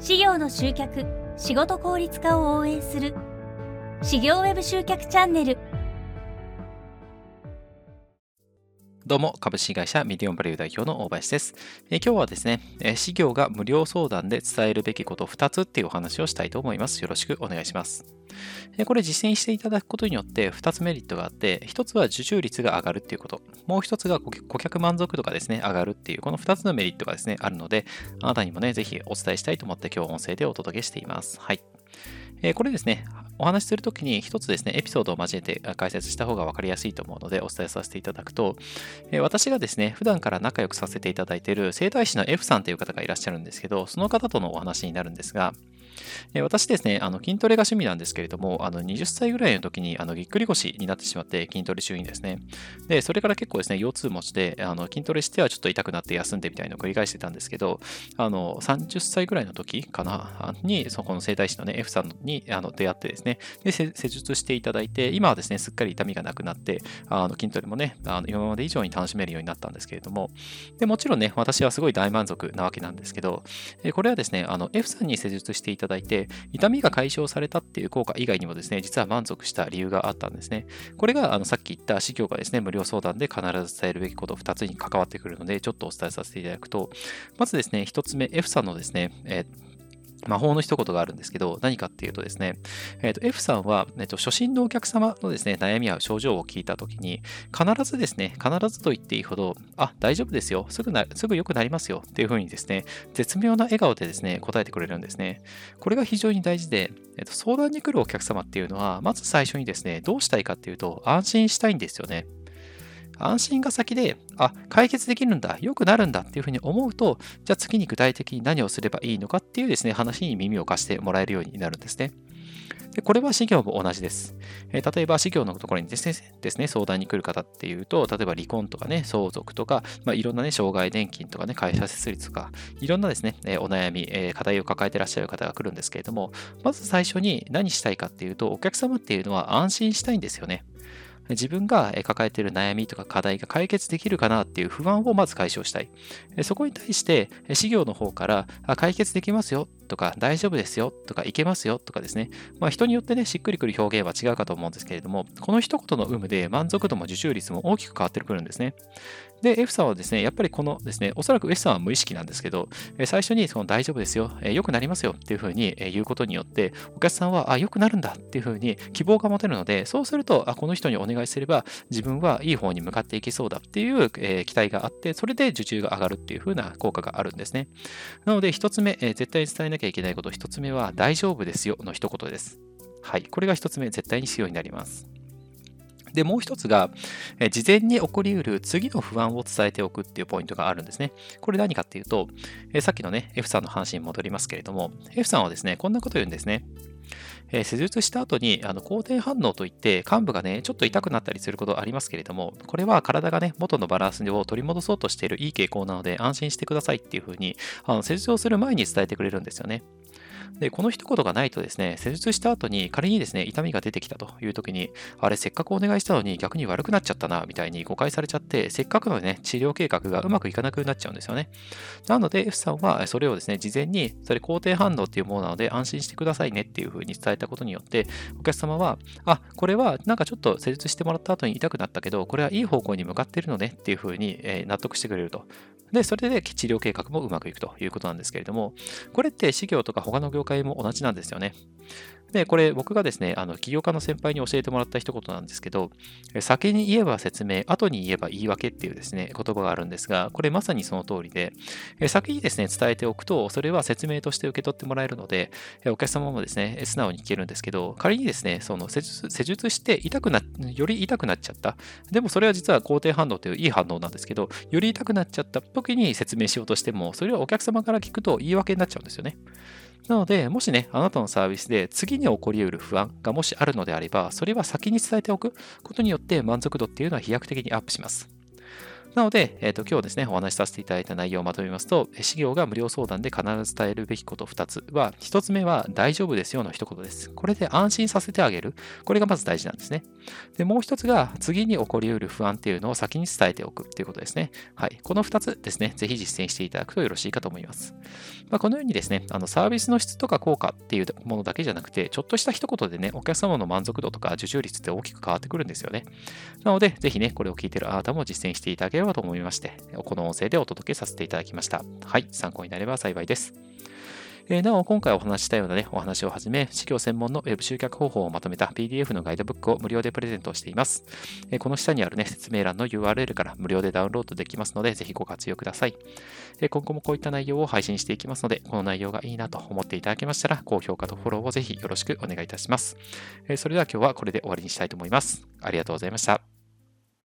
士業の集客仕事効率化を応援する。士業ウェブ集客チャンネル。どうも、株式会社ミディオンバリュー代表の大林です。え今日はですね、え士業が無料相談で伝えるべきこと2つっていうお話をしたいと思います。よろしくお願いします。えこれ実践していただくことによって2つメリットがあって、1つは受注率が上がるっていうこと、もう1つが顧客満足度がですね、上がるっていう、この2つのメリットがですね、あるので、あなたにもね、ぜひお伝えしたいと思って今日音声でお届けしています。はい。えこれですね、お話しするときに一つですね、エピソードを交えて解説した方が分かりやすいと思うのでお伝えさせていただくと、え私がですね、普段から仲良くさせていただいている整体師の F さんという方がいらっしゃるんですけど、その方とのお話になるんですが、え私ですね、あの筋トレが趣味なんですけれども、あの20歳ぐらいの時にあのぎっくり腰になってしまって筋トレ中にですね。で、それから結構ですね、腰痛持ちであの筋トレしてはちょっと痛くなって休んでみたいなのを繰り返してたんですけど、あの30歳ぐらいの時かな、に、そこの整体師のね、F さんにあの出会ってですね、で施術していただいて、今はですね、すっかり痛みがなくなって、あの筋トレもね、あの今まで以上に楽しめるようになったんですけれども、でもちろんね、私はすごい大満足なわけなんですけど、これはですね、あの F さんに施術していたただいて、痛みが解消されたっていう効果以外にもですね、実は満足した理由があったんですね。これがあのさっき言った市業がですね、無料相談で必ず伝えるべきこと2つに関わってくるので、ちょっとお伝えさせていただくと、まずですね、1つ目、F さんのですね、えー魔法の一言があるんですけど、何かっていうとですね、えー、と F さんは、えー、と初心のお客様のですね、悩みや症状を聞いたときに、必ずですね、必ずと言っていいほど、あ、大丈夫ですよ、すぐなすぐ良くなりますよっていうふうにですね、絶妙な笑顔でですね、答えてくれるんですね。これが非常に大事で、えー、と相談に来るお客様っていうのは、まず最初にですね、どうしたいかっていうと、安心したいんですよね。安心が先で、あ、解決できるんだ、良くなるんだっていうふうに思うと、じゃあ次に具体的に何をすればいいのかっていうですね、話に耳を貸してもらえるようになるんですね。でこれは事業も同じです。えー、例えば、事業のところにですねですね、相談に来る方っていうと、例えば離婚とかね、相続とか、まあ、いろんなね、障害年金とかね、会社設立とか、いろんなですね、えー、お悩み、えー、課題を抱えてらっしゃる方が来るんですけれども、まず最初に何したいかっていうと、お客様っていうのは安心したいんですよね。自分が抱えている悩みとか課題が解決できるかなっていう不安をまず解消したい。そこに対して、事業の方から解決できますよとか大丈夫ですよとかいけますよとかですね、まあ、人によってね、しっくりくる表現は違うかと思うんですけれども、この一言の有無で満足度も受注率も大きく変わってくるんですね。で、F さんはですね、やっぱりこのですね、おそらく F さんは無意識なんですけど、最初にその大丈夫ですよ、良くなりますよっていうふうに言うことによって、お客さんは、あ、良くなるんだっていうふうに希望が持てるので、そうすると、あ、この人にお願いすれば自分はいい方に向かっていきそうだっていう、え期待があって、それで受注が上がるっていうふうな効果があるんですね。なので、一つ目、え絶対に伝えなきゃいけないこと、一つ目は、大丈夫ですよの一言です。はい。これが一つ目、絶対に必要になります。で、もう一つが、え事前に起こりうる次の不安を伝えておくっていうポイントがあるんですね。これ何かっていうと、えさっきのね、F さんの話に戻りますけれども、F さんはですね、こんなこと言うんですね。え施術した後にあの好転反応といって患部がねちょっと痛くなったりすることありますけれどもこれは体がね元のバランスを取り戻そうとしているいい傾向なので安心してくださいっていうふうにあの施術をする前に伝えてくれるんですよね。で、この一言がないとですね、施術した後に仮にですね、痛みが出てきたという時に、あれ、せっかくお願いしたのに逆に悪くなっちゃったな、みたいに誤解されちゃって、せっかくのね、治療計画がうまくいかなくなっちゃうんですよね。なので、F さんはそれをですね、事前に、それ肯定反応っていうものなので安心してくださいねっていうふうに伝えたことによって、お客様は、あ、これはなんかちょっと施術してもらった後に痛くなったけど、これはいい方向に向かってるのねっていうふうに納得してくれると。で、それで治療計画もうまくいくということなんですけれども、これって事業とか他の業界も同じなんですよね。で、これ僕がですね、あの起業家の先輩に教えてもらった一言なんですけど、先に言えば説明、後に言えば言い訳っていうですね、言葉があるんですが、これまさにその通りで、先にですね、伝えておくと、それは説明として受け取ってもらえるので、お客様もですね、素直に聞けるんですけど、仮にですね、その施術施術して痛くな、より痛くなっちゃった。でもそれは実は肯定反応といういい反応なんですけど、より痛くなっちゃった時に説明しようとしても、それはお客様から聞くと言い訳になっちゃうんですよね。なので、もしね、あなたのサービスで次に起こり得る不安がもしあるのであれば、それは先に伝えておくことによって満足度っていうのは飛躍的にアップします。なので、えーと、今日ですね、お話しさせていただいた内容をまとめますと、事業が無料相談で必ず伝えるべきこと2つは、1つ目は大丈夫ですよの一言です。これで安心させてあげる。これがまず大事なんですね。で、もう1つが次に起こり得る不安っていうのを先に伝えておくっていうことですね。はい。この2つですね、ぜひ実践していただくとよろしいかと思います。まあ、このようにですね、あのサービスの質とか効果っていうものだけじゃなくて、ちょっとした一言でね、お客様の満足度とか受注率って大きく変わってくるんですよね。なので、ぜひね、これを聞いているあなたも実践していただければと思いまして、この音声でお届けさせていただきました。はい、参考になれば幸いです。えなお、今回お話したようなね、お話をはじめ、事業専門の Web 集客方法をまとめた PDF のガイドブックを無料でプレゼントしています。えこの下にあるね、説明欄の URL から無料でダウンロードできますので、ぜひご活用ください。え今後もこういった内容を配信していきますので、この内容がいいなと思っていただけましたら、高評価とフォローをぜひよろしくお願いいたします。えそれでは今日はこれで終わりにしたいと思います。ありがとうございました。